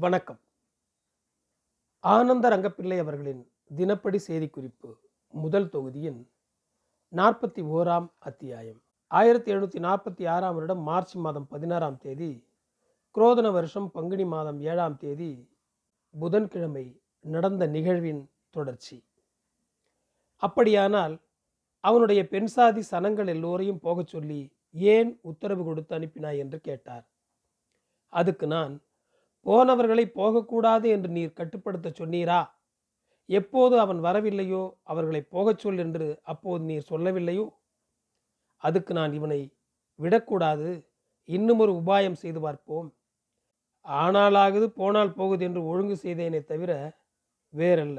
வணக்கம். ஆனந்த ரங்கப்பிள்ளை அவர்களின் தினப்படி செய்திக்குறிப்பு முதல் தொகுதியின் நாற்பத்தி ஓராம் அத்தியாயம். ஆயிரத்தி எழுநூற்றி நாற்பத்தி ஆறாம் வருடம் மார்ச் மாதம் பதினாறாம் தேதி குரோதன வருஷம் பங்குனி மாதம் ஏழாம் தேதி புதன்கிழமை நடந்த நிகழ்வின் தொடர்ச்சி. அப்படியானால் அவனுடைய பெண் சாதி சனங்கள் எல்லோரையும் போகச் சொல்லி ஏன் உத்தரவு கொடுத்து அனுப்பினாய் என்று கேட்டார். அதுக்கு நான் போனவர்களை போகக்கூடாது என்று நீர் கட்டுப்படுத்த சொன்னீரா? எப்போது அவன் வரவில்லையோ அவர்களை போகச் சொல் என்று அப்போது நீர் சொல்லவில்லையோ? அதுக்கு நான் இவனை விடக்கூடாது. இன்னும் ஒரு உபாயம் செய்து பார்ப்போம். ஆனாலாகுது போனால் போகுது என்று ஒழுங்கு செய்தேனே தவிர வேறல்ல.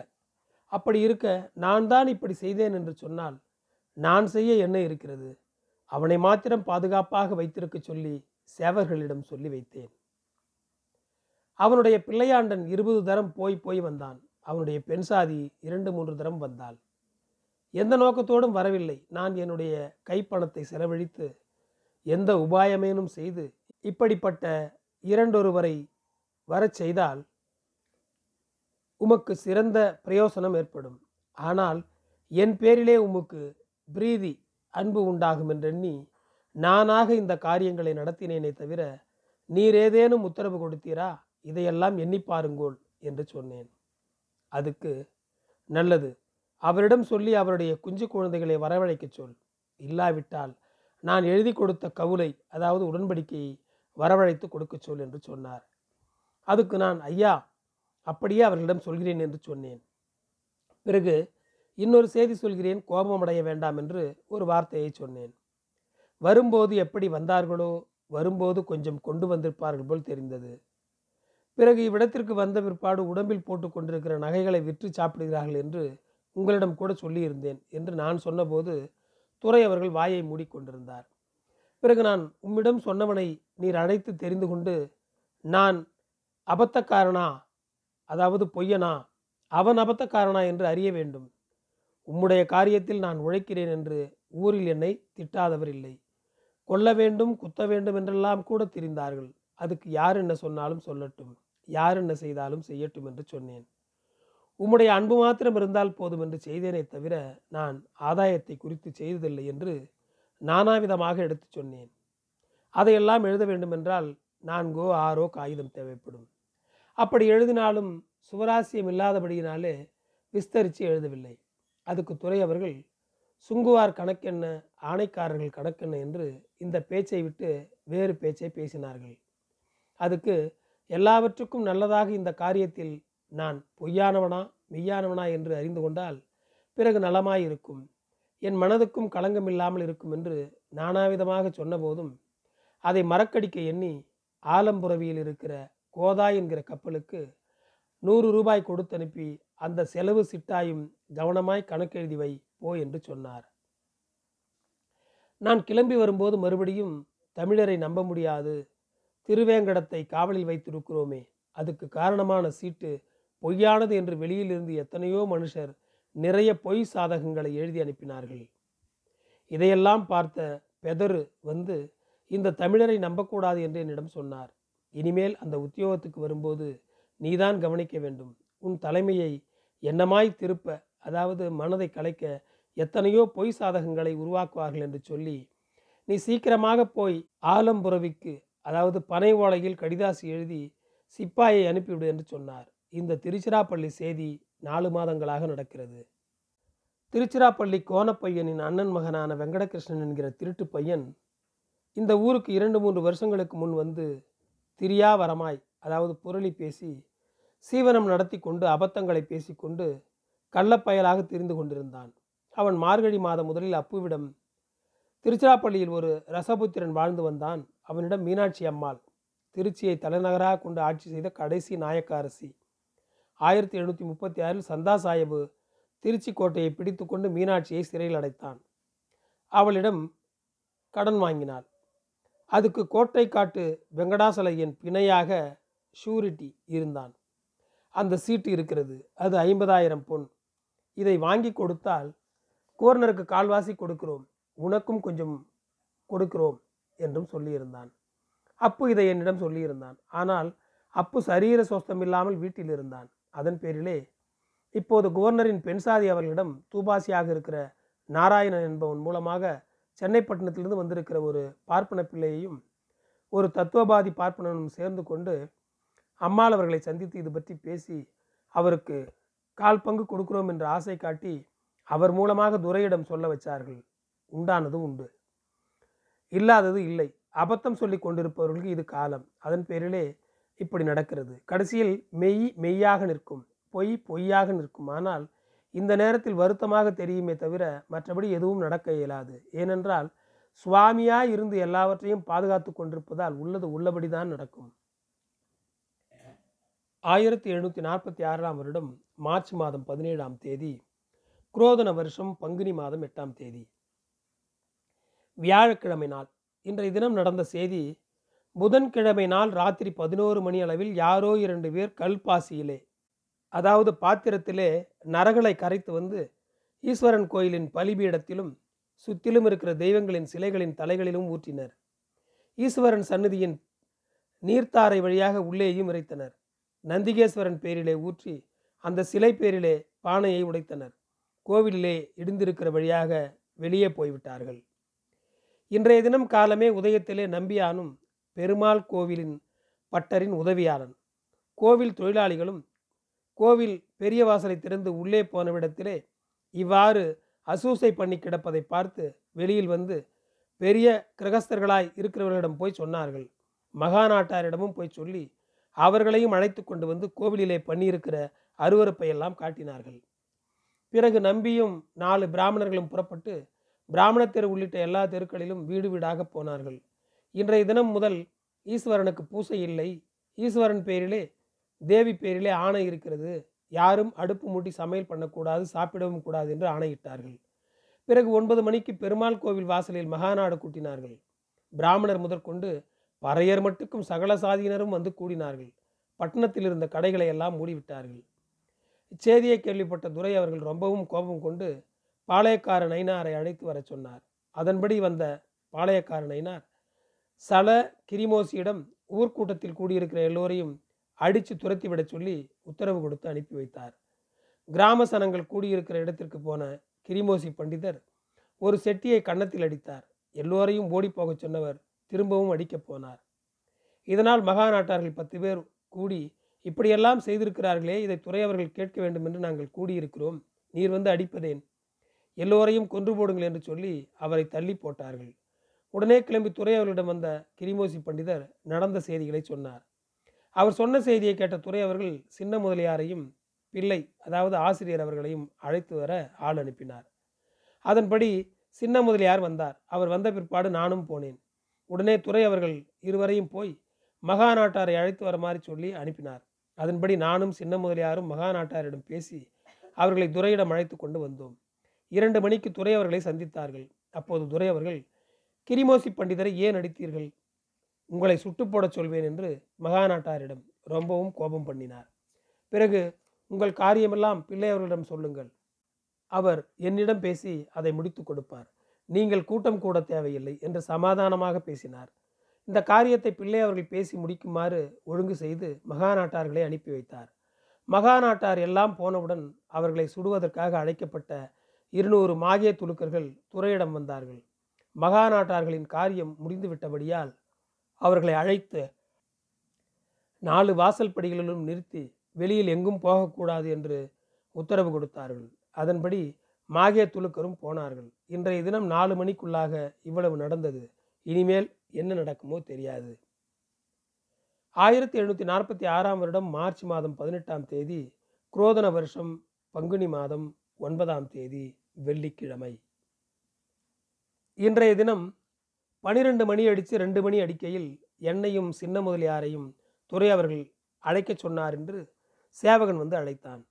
அப்படி இருக்க நான் தான் இப்படி செய்தேன் என்று சொன்னால் நான் செய்ய என்ன இருக்கிறது? அவனை மாத்திரம் பாதுகாப்பாக வைத்திருக்க சொல்லி சேவர்களிடம் சொல்லி வைத்தேன். அவனுடைய பிள்ளையாண்டன் இருபது தரம் போய் போய் வந்தான். அவனுடைய பெண் சாதி இரண்டு மூன்று தரம் வந்தாள். எந்த நோக்கத்தோடும் வரவில்லை. நான் என்னுடைய கைப்பணத்தை செலவழித்து எந்த உபாயமேனும் செய்து இப்படிப்பட்ட இரண்டொருவரை வரச் செய்தால் உமக்கு சிறந்த பிரயோசனம் ஏற்படும். ஆனால் என் பேரிலே உமக்கு பிரீதி அன்பு உண்டாகும் என்றெண்ணி நானாக இந்த காரியங்களை நடத்தினேனே தவிர நீர் ஏதேனும் உத்தரவு கொடுத்தீரா? இதையெல்லாம் எண்ணி பாருங்கோள் என்று சொன்னேன். அதுக்கு நல்லது அவரிடம் சொல்லி அவருடைய குஞ்சு குழந்தைகளை வரவழைக்கச் சொல். இல்லாவிட்டால் நான் எழுதி கொடுத்த கவுலை அதாவது உடன்படிக்கையை வரவழைத்து கொடுக்கச் சொல் என்று சொன்னார். அதுக்கு நான் ஐயா அப்படியே அவர்களிடம் சொல்கிறேன் என்று சொன்னேன். பிறகு இன்னொரு செய்தி சொல்கிறேன் கோபமடைய வேண்டாம் என்று ஒரு வார்த்தையை சொன்னேன். வரும்போது எப்படி வந்தார்களோ வரும்போது கொஞ்சம் கொண்டு வந்திருப்பார்கள் போல் தெரிந்தது. பிறகு இவ்விடத்திற்கு வந்த பிற்பாடு உடம்பில் போட்டு கொண்டிருக்கிற நகைகளை விற்று சாப்பிடுகிறார்கள் என்று உங்களிடம் கூட சொல்லியிருந்தேன் என்று நான் சொன்னபோது துறை அவர்கள் வாயை மூடிக்கொண்டிருந்தார் பிறகு நான் உம்மிடம் சொன்னவனை நீர் அழைத்து தெரிந்து கொண்டு நான் அபத்தக்காரனா? அதாவது பொய்யனா? அவன் அபத்தக்காரனா? என்று அறிய வேண்டும். உம்முடைய காரியத்தில் நான் உழைக்கிறேன் என்று ஊரில் என்னை திட்டாதவர் இல்லை கொல்ல வேண்டும் குத்த வேண்டும் என்றெல்லாம் கூட தெரிந்தார்கள். அதுக்கு யார் என்ன சொன்னாலும் சொல்லட்டும். யார் என்ன செய்தாலும் செய்யட்டும் என்று சொன்னேன். உம்முடைய அன்பு மாத்திரம் இருந்தால் போதும் என்று செய்தேனே தவிர நான் ஆதாயத்தை குறித்து செய்ததில்லை என்று நானாவிதமாக எடுத்து சொன்னேன். அதையெல்லாம் எழுத வேண்டுமென்றால் நான்கோ ஆறோ காகிதம் தேவைப்படும். அப்படி எழுதினாலும் சுவராசியம் இல்லாதபடியினாலே விஸ்தரித்து எழுதவில்லை. அதுக்கு துறை அவர்கள் சுங்குவார் கணக்கென்ன ஆணைக்காரர்கள் கணக்கென்ன? என்று இந்த பேச்சை விட்டு வேறு பேச்சை பேசினார்கள். அதுக்கு எல்லாவற்றுக்கும் நல்லதாக இந்த காரியத்தில் நான் பொய்யானவனா மெய்யானவனா என்று அறிந்து கொண்டால் பிறகு நலமாயிருக்கும். என் மனதுக்கும் களங்கம் இல்லாமல் இருக்கும் என்று நானாவிதமாக சொன்னபோதும் அதை மறக்கடிக்க எண்ணி ஆலம்புரவியில் இருக்கிற கோதா என்கிற கப்பலுக்கு நூறு ரூபாய் கொடுத்து அனுப்பி அந்த செலவு சிட்டாயும் கவனமாய் கணக்கெழுதி வை போ என்று சொன்னார். நான் கிளம்பி வரும்போது மறுபடியும் தமிழரை நம்ப முடியாது திருவேங்கடத்தை காவலில் வைத்திருக்கிறோமே. அதுக்கு காரணமான சீட்டு பொய்யானது என்று வெளியிலிருந்து எத்தனையோ மனுஷர் நிறைய பொய் சாதகங்களை எழுதி அனுப்பினார்கள். இதையெல்லாம் பார்த்த பெதரு வந்து இந்த தமிழரை நம்பக்கூடாது என்று என்னிடம் சொன்னார். இனிமேல் அந்த உத்தியோகத்துக்கு வரும்போது நீதான் கவனிக்க வேண்டும். உன் தலைமையை என்னமாய் திருப்ப அதாவது மனதை கலைக்க எத்தனையோ பொய் சாதகங்களை உருவாக்குவார்கள் என்று சொல்லி நீ சீக்கிரமாக போய் ஆலம்புறவிக்கு அதாவது பனை ஓலையில் கடிதாசி எழுதி சிப்பாயை அனுப்பிவிடு என்று சொன்னார். இந்த திருச்சிராப்பள்ளி செய்தி நாலு மாதங்களாக நடக்கிறது. திருச்சிராப்பள்ளி கோணப்பையனின் அண்ணன் மகனான வெங்கடகிருஷ்ணன் என்கிற திருட்டு பையன் இந்த ஊருக்கு இரண்டு மூன்று வருஷங்களுக்கு முன் வந்து திரியாவரமாய் அதாவது புரளி பேசி சீவனம் நடத்தி கொண்டு அபத்தங்களை பேசிக்கொண்டு கள்ளப்பயலாக திரிந்து கொண்டிருந்தான். அவன் மார்கழி மாதம் முதலில் அப்புவிடம் திருச்சிராப்பள்ளியில் ஒரு ரசபுத்திரன் வாழ்ந்து வந்தான். அவனிடம் மீனாட்சி அம்மாள் திருச்சியை தலைநகராக கொண்டு ஆட்சி செய்த கடைசி நாயக்க அரசி ஆயிரத்தி எழுநூற்றி முப்பத்தி ஆறில் சந்தா சாஹிபு திருச்சி கோட்டையை பிடித்து கொண்டு மீனாட்சியை சிறையில் அடைத்தான். அவளிடம் கடன் வாங்கினாள். அதுக்கு கோட்டை காட்டு வெங்கடாசலையின் பிணையாக ஷூரிட்டி இருந்தான். அந்த சீட்டு இருக்கிறது அது ஐம்பதாயிரம் பொன். இதை வாங்கி கொடுத்தால் கோர்னருக்கு கால்வாசி கொடுக்கிறோம் உனக்கும் கொஞ்சம் கொடுக்கிறோம். என்றும் சொல்லியிருந்தான். அப்பு இதை என்னிடம் சொல்லியிருந்தான். ஆனால் அப்பு சரீர சொஸ்தம் இல்லாமல் வீட்டில் இருந்தான். அதன் பேரிலே இப்போது கவர்னரின் பெண்சாதி அவர்களிடம் தூபாசியாக இருக்கிற நாராயணன் என்பவன் மூலமாக சென்னைப்பட்டினத்திலிருந்து வந்திருக்கிற ஒரு பார்ப்பன பிள்ளையையும் ஒரு தத்துவபாதி பார்ப்பனனும் சேர்ந்து கொண்டு அம்மாள் அவர்களை சந்தித்து இது பற்றி பேசி அவருக்கு கால் பங்கு கொடுக்கிறோம் என்ற ஆசை காட்டி அவர் மூலமாக துரையிடம் சொல்ல வச்சார்கள். உண்டானது உண்டு. இல்லாதது இல்லை. அபத்தம் சொல்லி கொண்டிருப்பவர்களுக்கு இது காலம். அதன் பேரிலே இப்படி நடக்கிறது. கடைசியில் மெய் மெய்யாக நிற்கும் பொய் பொய்யாக நிற்கும். ஆனால் இந்த நேரத்தில் வருத்தமாக தெரியுமே தவிர மற்றபடி எதுவும் நடக்க இயலாது. ஏனென்றால் சுவாமியாய் இருந்து எல்லாவற்றையும் பாதுகாத்து கொண்டிருப்பதால் உள்ளது உள்ளபடிதான் நடக்கும். ஆயிரத்தி எழுநூற்றி நாற்பத்தி ஆறாம் வருடம் மார்ச் மாதம் பதினேழாம் தேதி குரோதன வருஷம் பங்குனி மாதம் எட்டாம் தேதி. வியாழக்கிழமை நாள் இன்றைய தினம் நடந்த செய்தி புதன்கிழமை நாள் ராத்திரி பதினோரு மணி அளவில் யாரோ இரண்டு பேர் கல்பாசியிலே அதாவது பாத்திரத்திலே நரகளை கரைத்து வந்து ஈஸ்வரன் கோயிலின் பலிபீடத்திலும் சுற்றிலும் இருக்கிற தெய்வங்களின் சிலைகளின் தலைகளிலும் ஊற்றினர். ஈஸ்வரன் சந்நிதியின் நீர்த்தாரை வழியாக உள்ளேயும் இறைத்தனர். நந்திகேஸ்வரன் பேரிலே ஊற்றி அந்த சிலை பேரிலே பானையை உடைத்தனர். கோவிலிலே இடிந்திருக்கிற வழியாக வெளியே போய்விட்டார்கள். இன்றைய தினம் காலமே உதயத்திலே நம்பியானும் பெருமாள் கோவிலின் பட்டரின் உதவியாளன். கோவில் தொழிலாளிகளும் கோவில் பெரிய வாசலை திறந்து உள்ளே போனவிடத்திலே இவ்வாறு அசூசை பண்ணி கிடப்பதை பார்த்து வெளியில் வந்து பெரிய கிரகஸ்தர்களாய் இருக்கிறவர்களிடம் போய் சொன்னார்கள். மகாநாட்டாரிடமும் போய் சொல்லி அவர்களையும் அழைத்து கொண்டு வந்து கோவிலிலே பண்ணியிருக்கிற அருவறுப்பை எல்லாம் காட்டினார்கள். பிறகு நம்பியும் நாலு பிராமணர்களும் புறப்பட்டு பிராமண தெரு உள்ளிட்ட எல்லா தெருக்களிலும் வீடு வீடாக போனார்கள். இன்றைய தினம் முதல் ஈஸ்வரனுக்கு பூசை இல்லை. ஈஸ்வரன் பேரிலே தேவி பேரிலே ஆணை இருக்கிறது. யாரும் அடுப்பு மூட்டி சமையல் பண்ணக்கூடாது சாப்பிடவும் கூடாது என்று ஆணையிட்டார்கள். பிறகு ஒன்பது மணிக்கு பெருமாள் கோவில் வாசலில் மகாநாடு கூட்டினார்கள். பிராமணர் முதற்கொண்டு பறையர் மட்டுக்கும் சகல சாதியினரும் வந்து கூடினார்கள். பட்டணத்தில் இருந்த கடைகளை எல்லாம் மூடிவிட்டார்கள். இச்செய்தியை கேள்விப்பட்ட துரை அவர்கள் ரொம்பவும் கோபம் கொண்டு பாளையக்கார நைனாரை அழைத்து வரச் சொன்னார். அதன்படி வந்த பாளையக்கார நைனார் சல கிரிமோசியிடம் ஊர்க்கூட்டத்தில் கூடியிருக்கிற எல்லோரையும் அடித்து துரத்திவிடச் சொல்லி உத்தரவு கொடுத்து அனுப்பி வைத்தார். கிராம சனங்கள் கூடியிருக்கிற இடத்திற்கு போன கிரிமோசி பண்டிதர் ஒரு செட்டியை கன்னத்தில் அடித்தார். எல்லோரையும் ஓடி போகச் சொன்னவர் திரும்பவும் அடிக்கப் போனார். இதனால் மகாநாட்டார்கள் பத்து பேர் கூடி இப்படியெல்லாம் செய்திருக்கிறார்களே இதை துறை அவர்கள் கேட்க வேண்டும் என்று நாங்கள் கூடியிருக்கிறோம். நீர் வந்து அடிப்பதேன். எல்லோரையும் கொன்று போடுங்கள் என்று சொல்லி அவரை தள்ளி போட்டார்கள். உடனே கிளம்பி துறை அவர்களிடம் வந்த கிரிமோசி பண்டிதர் நடந்த செய்திகளை சொன்னார். அவர் சொன்ன செய்தியை கேட்ட துறை அவர்கள் சின்ன முதலியாரையும் பிள்ளை அதாவது ஆசிரியர் அவர்களையும் அழைத்து வர ஆள் அனுப்பினார். அதன்படி சின்ன முதலியார் வந்தார். அவர் வந்த பிற்பாடு நானும் போனேன். உடனே துறை அவர்கள் இருவரையும் போய் மகா நாட்டாரை அழைத்து வருமாறு சொல்லி அனுப்பினார். அதன்படி நானும் சின்ன முதலியாரும் மகா நாட்டாரிடம் பேசி அவர்களை துறையிடம் அழைத்து கொண்டு வந்தோம். இரண்டு மணிக்கு துரை அவர்களை சந்தித்தார்கள். அப்போது துரை அவர்கள் கிரிமோசி பண்டிதரை ஏன் அடித்தீர்கள்? உங்களை சுட்டு போடச் சொல்வேன் என்று மகாநாட்டாரிடம் ரொம்பவும் கோபம் பண்ணினார். பிறகு உங்கள் காரியமெல்லாம் பிள்ளையவர்களிடம் சொல்லுங்கள். அவர் என்னிடம் பேசி அதை முடித்து கொடுப்பார். நீங்கள் கூட்டம் கூட தேவையில்லை என்று சமாதானமாக பேசினார். இந்த காரியத்தை பிள்ளை அவர்கள் பேசி முடிக்குமாறு ஒழுங்கு செய்து மகாநாட்டார்களை அனுப்பி வைத்தார். மகாநாட்டார் எல்லாம் போனவுடன் அவர்களை சுடுவதற்காக அழைக்கப்பட்ட இருநூறு மாகிய துலுக்கர்கள் துறையிடம் வந்தார்கள். மகாநாட்டார்களின் காரியம் முடிந்துவிட்டபடியால் அவர்களை அழைத்து நாலு வாசல் படிகளிலும் நிறுத்தி வெளியில் எங்கும் போகக்கூடாது என்று உத்தரவு கொடுத்தார்கள். அதன்படி மாகிய துலுக்கரும் போனார்கள். இன்றைய தினம் நாலு மணிக்குள்ளாக இவ்வளவு நடந்தது. இனிமேல் என்ன நடக்குமோ தெரியாது. ஆயிரத்தி எழுநூற்றி நாற்பத்தி ஆறாம் வருடம் மார்ச் மாதம் பதினெட்டாம் தேதி குரோதன வருஷம் பங்குனி மாதம் ஒன்பதாம் தேதி வெள்ளிக்கிழமை. இன்றைய தினம் பனிரெண்டு மணி அடித்து ரெண்டு மணி அடிக்கையில் என்னையும் சின்ன முதலியாரையும் துறை அவர்கள் அழைக்கச் சொன்னார் என்று சேவகன் வந்து அழைத்தான்.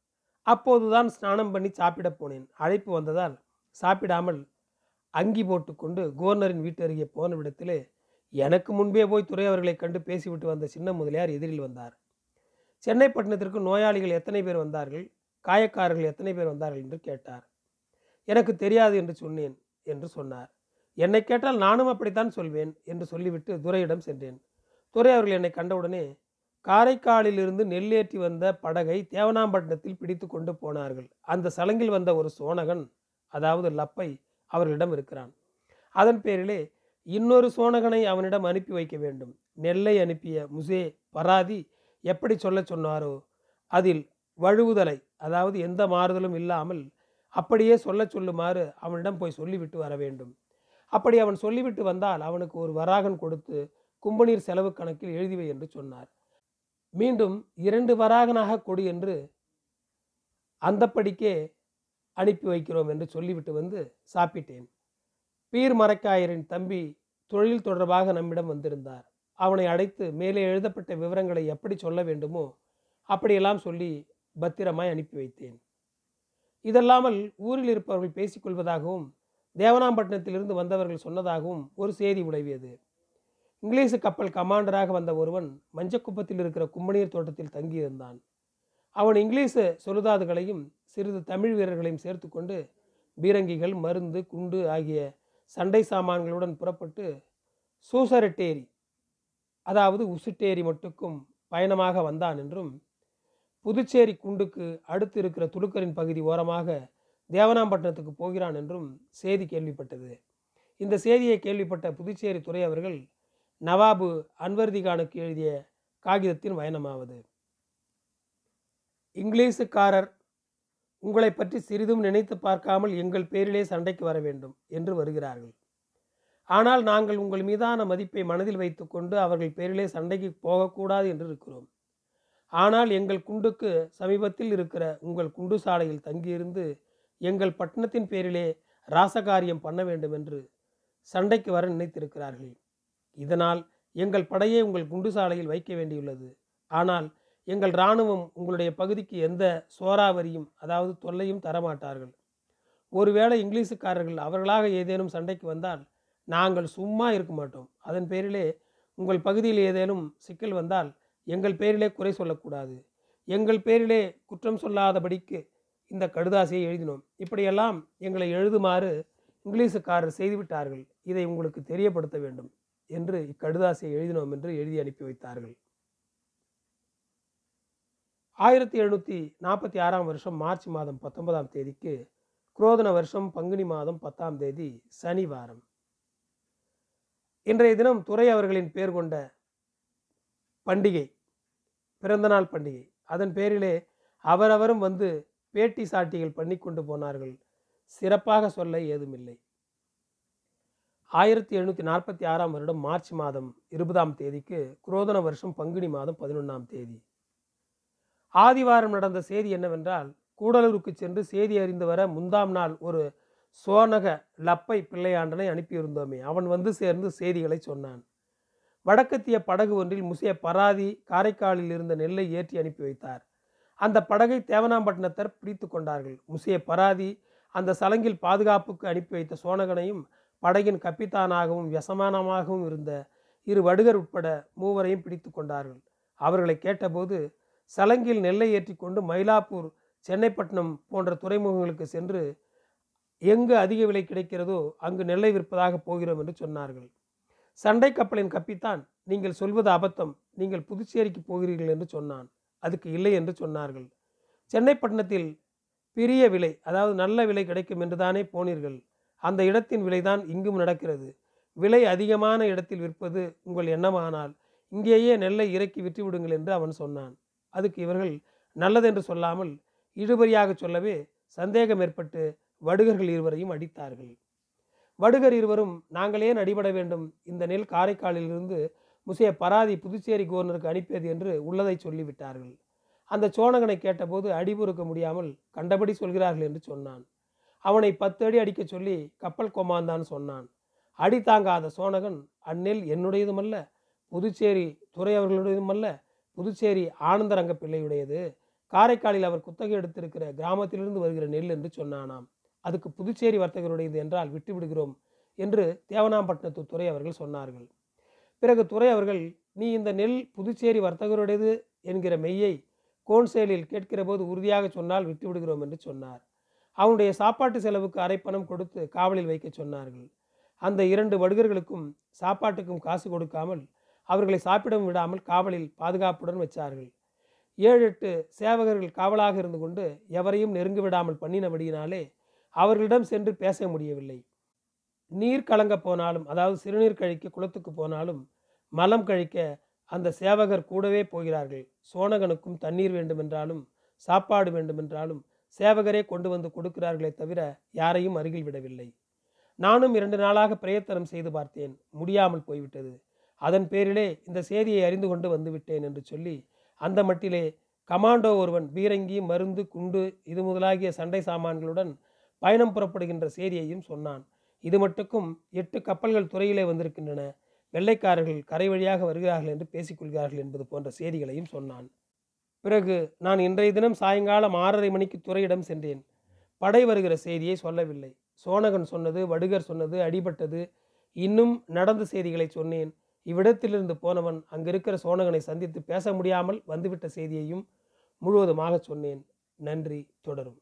அப்போதுதான் ஸ்நானம் பண்ணி சாப்பிட போனேன். அழைப்பு வந்ததால் சாப்பிடாமல் அங்கி போட்டுக்கொண்டு கவர்னரின் வீட்டு அருகே போன விடத்திலே எனக்கு முன்பே போய் துறை அவர்களை கண்டு பேசிவிட்டு வந்த சின்ன முதலியார் எதிரில் வந்தார். சென்னை பட்டணத்திற்கு நோயாளிகள் எத்தனை பேர் வந்தார்கள்? காயக்காரர்கள் எத்தனை பேர் வந்தார்கள் என்று கேட்டார். எனக்கு தெரியாது என்று சொன்னேன் என்று சொன்னார். என்னை கேட்டால் நானும் அப்படித்தான் சொல்வேன் என்று சொல்லிவிட்டு துரையிடம் சென்றேன். துரை அவர்கள் என்னை கண்டவுடனே காரைக்காலிலிருந்து நெல்லேற்றி வந்த படகை தேவனாம்பட்டினத்தில் பிடித்து கொண்டு போனார்கள். அந்த சலங்கில் வந்த ஒரு சோனகன் அதாவது லப்பை அவர்களிடம் இருக்கிறான். அதன் பேரிலே இன்னொரு சோனகனை அவனிடம் அனுப்பி வைக்க வேண்டும். நெல்லை அனுப்பிய முசே பராதி எப்படி சொல்ல சொன்னாரோ அதில் வழுவுதலை அதாவது எந்த மாறுதலும் இல்லாமல் அப்படியே சொல்ல சொல்லுமாறு அவனிடம் போய் சொல்லிவிட்டு வர வேண்டும். அப்படி அவன் சொல்லிவிட்டு வந்தால் அவனுக்கு ஒரு வராகன் கொடுத்து கும்பநீர் செலவு கணக்கில் எழுதிவை என்று சொன்னார். மீண்டும் இரண்டு வராகனாக கொடு என்று அந்தப்படிக்கே அனுப்பி வைக்கிறோம் என்று சொல்லிவிட்டு வந்து சாப்பிட்டேன். பீர் மரக்காயரின் தம்பி தொழில் தொடர்பாக நம்மிடம் வந்திருந்தார். அவனை அடைத்து மேலே எழுதப்பட்ட விவரங்களை எப்படி சொல்ல வேண்டுமோ அப்படியெல்லாம் சொல்லி பத்திரமாய் அனுப்பி வைத்தேன். இதல்லாமல் ஊரில் இருப்பவர்கள் பேசிக்கொள்வதாகவும் தேவனாம்பட்டினத்திலிருந்து வந்தவர்கள் சொன்னதாகவும் ஒரு செய்தி உடைவியது இங்கிலீஷு கப்பல் கமாண்டராக வந்த ஒருவன் மஞ்சக்குப்பத்தில் இருக்கிற கும்பநீர் தோட்டத்தில் தங்கியிருந்தான். அவன் இங்கிலீஷு சொலுதாதுகளையும் சிறிது தமிழ் வீரர்களையும் சேர்த்துக்கொண்டு பீரங்கிகள் மருந்து குண்டு ஆகிய சண்டை சாமான்களுடன் புறப்பட்டு சூசரட்டேரி அதாவது உசுட்டேரி மட்டுக்கும் பயணமாக வந்தான் என்றும் புதுச்சேரி குண்டுக்கு அடுத்து இருக்கிற துளுக்கரின் பகுதி ஓரமாக தேவனாம்பட்டினத்துக்கு போகிறான் என்றும் செய்தி கேள்விப்பட்டது. இந்த செய்தியை கேள்விப்பட்ட புதுச்சேரி துறை அவர்கள் நவாபு அன்வர்திகானுக்கு எழுதிய காகிதத்தின் பயணமாவது. இங்கிலீஷுக்காரர் உங்களை பற்றி சிறிதும் நினைத்து பார்க்காமல் எங்கள் பேரிலே சண்டைக்கு வர வேண்டும் என்று வருகிறார்கள். ஆனால் நாங்கள் உங்கள் மீதான மதிப்பை மனதில் வைத்துக்கொண்டு அவர்கள் பேரிலே சண்டைக்கு போகக்கூடாது என்று இருக்கிறோம். ஆனால் எங்கள் குண்டுக்கு சமீபத்தில் இருக்கிற உங்கள் குண்டு சாலையில் தங்கியிருந்து எங்கள் பட்டணத்தின் பேரிலே ராசகாரியம் பண்ண வேண்டும் என்று சண்டைக்கு வர நினைத்திருக்கிறார்கள். இதனால் எங்கள் படையை உங்கள் குண்டு சாலையில் வைக்க வேண்டியுள்ளது. ஆனால் எங்கள் இராணுவம் உங்களுடைய பகுதிக்கு எந்த சோறாவரியும் அதாவது தொல்லையும் தரமாட்டார்கள். ஒருவேளை இங்கிலீஷுக்காரர்கள் அவர்களாக ஏதேனும் சண்டைக்கு வந்தால் நாங்கள் சும்மா இருக்க மாட்டோம். அதன் பேரிலே உங்கள் பகுதியில் ஏதேனும் சிக்கல் வந்தால் எங்கள் பேரிலே குறை சொல்லக்கூடாது. எங்கள் பேரிலே குற்றம் சொல்லாதபடிக்கு இந்த கடுதாசியை எழுதினோம். இப்படியெல்லாம் எங்களை எழுதுமாறு இங்கிலீஷுக்காரர் செய்துவிட்டார்கள். இதை உங்களுக்கு தெரியப்படுத்த வேண்டும் என்று இக்கடுதாசியை எழுதினோம் என்று எழுதி அனுப்பி வைத்தார்கள். ஆயிரத்தி எழுநூற்றி நாற்பத்தி ஆறாம் வருஷம் மார்ச் மாதம் பத்தொன்பதாம் தேதிக்கு குரோதன வருஷம் பங்குனி மாதம் பத்தாம் தேதி சனிவாரம். இன்றைய தினம் துறை அவர்களின் பேர் கொண்ட பண்டிகை பிறந்தநாள் பண்டிகை. அதன் பேரிலே அவரவரும் வந்து பேட்டி சாட்டிகள் பண்ணி கொண்டு போனார்கள். சிறப்பாக சொல்ல ஏதுமில்லை. ஆயிரத்தி எழுநூற்றி நாற்பத்தி ஆறாம் வருடம் மார்ச் மாதம் இருபதாம் தேதிக்கு குரோதன வருஷம் பங்குனி மாதம் பதினொன்றாம் தேதி. ஆதிவாரம் நடந்த செய்தி என்னவென்றால் கூடலூருக்கு சென்று செய்தி அறிந்து வர முந்தாம் நாள் ஒரு சோனக லப்பை பிள்ளையாண்டனை அனுப்பியிருந்தோமே. அவன் வந்து சேர்ந்து செய்திகளை சொன்னான். வடக்கத்திய படகு ஒன்றில் முசிய பராதி காரைக்காலில் இருந்த நெல்லை ஏற்றி அனுப்பி வைத்தார். அந்த படகை தேவனாம்பட்டினத்தர் பிடித்து கொண்டார்கள். முசிய பராதி அந்த சலங்கில் பாதுகாப்புக்கு அனுப்பி வைத்த சோனகனையும் படகின் கப்பித்தானாகவும் வியசமானமாகவும் இருந்த இரு வடுகர் உட்பட மூவரையும் பிடித்து கொண்டார்கள். அவர்களை கேட்டபோது சலங்கில் நெல்லை ஏற்றி கொண்டு மயிலாப்பூர் சென்னைப்பட்டினம் போன்ற துறைமுகங்களுக்கு சென்று எங்கு அதிக விலை கிடைக்கிறதோ அங்கு நெல்லை விற்பதாக போகிறோம் என்று சொன்னார்கள். சண்டை கப்பலின் கப்பித்தான் நீங்கள் சொல்வது அபத்தம். நீங்கள் புதுச்சேரிக்கு போகிறீர்கள் என்று சொன்னான். அதுக்கு இல்லை என்று சொன்னார்கள். சென்னைப்பட்டினத்தில் பெரிய விலை அதாவது நல்ல விலை கிடைக்கும் என்று தானே போனீர்கள். அந்த இடத்தின் விலைதான் இங்கும் நடக்கிறது. விலை அதிகமான இடத்தில் விற்பது உங்கள் எண்ணமானால் இங்கேயே நெல்லை இறக்கி விற்று விடுங்கள் என்று அவன் சொன்னான். அதுக்கு இவர்கள் நல்லதென்று சொல்லாமல் இழுபறியாக சொல்லவே சந்தேகம் ஏற்பட்டு வடுகர்கள் இருவரையும் அடித்தார்கள். வடுகர் இருவரும் நாங்களே நடிபட அடிபட வேண்டும். இந்த நெல் காரைக்காலிலிருந்து முசைய பராதி புதுச்சேரி கவர்னருக்கு அனுப்பியது என்று உள்ளதை சொல்லிவிட்டார்கள். அந்த சோனகனை கேட்டபோது அடிபொறுக்க முடியாமல் கண்டபடி சொல்கிறார்கள் என்று சொன்னான். அவனை பத்து அடி அடிக்க சொல்லி கப்பல் கொமாந்தான் சொன்னான். அடி தாங்காத சோனகன் அந்நெல் என்னுடையதுமல்ல புதுச்சேரி துறை அவர்களுடையதுமல்ல புதுச்சேரி ஆனந்தரங்க பிள்ளையுடையது. காரைக்காலில் அவர் குத்தகை எடுத்திருக்கிற கிராமத்திலிருந்து வருகிற நெல் என்று சொன்னானாம். அதுக்கு புதுச்சேரி வர்த்தகருடையது என்றால் விட்டுவிடுகிறோம் என்று தேவனாம்பட்டினத்து துறை அவர்கள் சொன்னார்கள். பிறகு துறை அவர்கள் நீ இந்த நெல் புதுச்சேரி வர்த்தகருடையது என்கிற மெய்யை கோன்சேலில் கேட்கிற போது உறுதியாக சொன்னால் விட்டு விடுகிறோம் என்று சொன்னார். அவனுடைய சாப்பாட்டு செலவுக்கு அரைப்பணம் கொடுத்து காவலில் வைக்க சொன்னார்கள். அந்த இரண்டு வடுகர்களுக்கும் சாப்பாட்டுக்கும் காசு கொடுக்காமல் அவர்களை சாப்பிடவும் விடாமல் காவலில் பாதுகாப்புடன் வச்சார்கள். ஏழு எட்டு சேவகர்கள் காவலாக இருந்து கொண்டு எவரையும் நெருங்கி விடாமல் பண்ணினபடியினாலே அவர்களிடம் சென்று பேச முடியவில்லை. நீர் கலங்க போனாலும் அதாவது சிறுநீர் கழிக்க குளத்துக்கு போனாலும் மலம் கழிக்க அந்த சேவகர் கூடவே போகிறார்கள். சோனகனுக்கும் தண்ணீர் வேண்டுமென்றாலும் சாப்பாடு வேண்டுமென்றாலும் சேவகரே கொண்டு வந்து கொடுக்கிறார்களே தவிர யாரையும் அருகில் விடவில்லை. நானும் இரண்டு நாளாக பிரயத்தனம் செய்து பார்த்தேன். முடியாமல் போய்விட்டது. அதன் பேரிலே இந்த செய்தியை அறிந்து கொண்டு வந்துவிட்டேன் என்று சொல்லி அந்த மட்டிலே கமாண்டோ ஒருவன் பீரங்கி மருந்து குண்டு இது முதலாகிய சண்டை சாமான்களுடன் பயணம் புறப்படுகின்ற செய்தியையும் சொன்னான். இது மட்டுக்கும் எட்டு கப்பல்கள் துறையிலே வந்திருக்கின்றன. வெள்ளைக்காரர்கள் கரை வழியாக வருகிறார்கள் என்று பேசிக்கொள்கிறார்கள் என்பது போன்ற செய்திகளையும் சொன்னான். பிறகு நான் இன்றைய தினம் சாயங்காலம் ஆறரை மணிக்கு துறையிடம் சென்றேன். படை வருகிற செய்தியை சொல்லவில்லை. சோனகன் சொன்னது வடுகர் சொன்னது அடிபட்டது. இன்னும் நடந்த செய்திகளை சொன்னேன். இவ்விடத்திலிருந்து போனவன் அங்கிருக்கிற சோனகனை சந்தித்து பேச முடியாமல் வந்துவிட்ட செய்தியையும் முழுவதுமாக சொன்னேன். நன்றி. தொடரும்.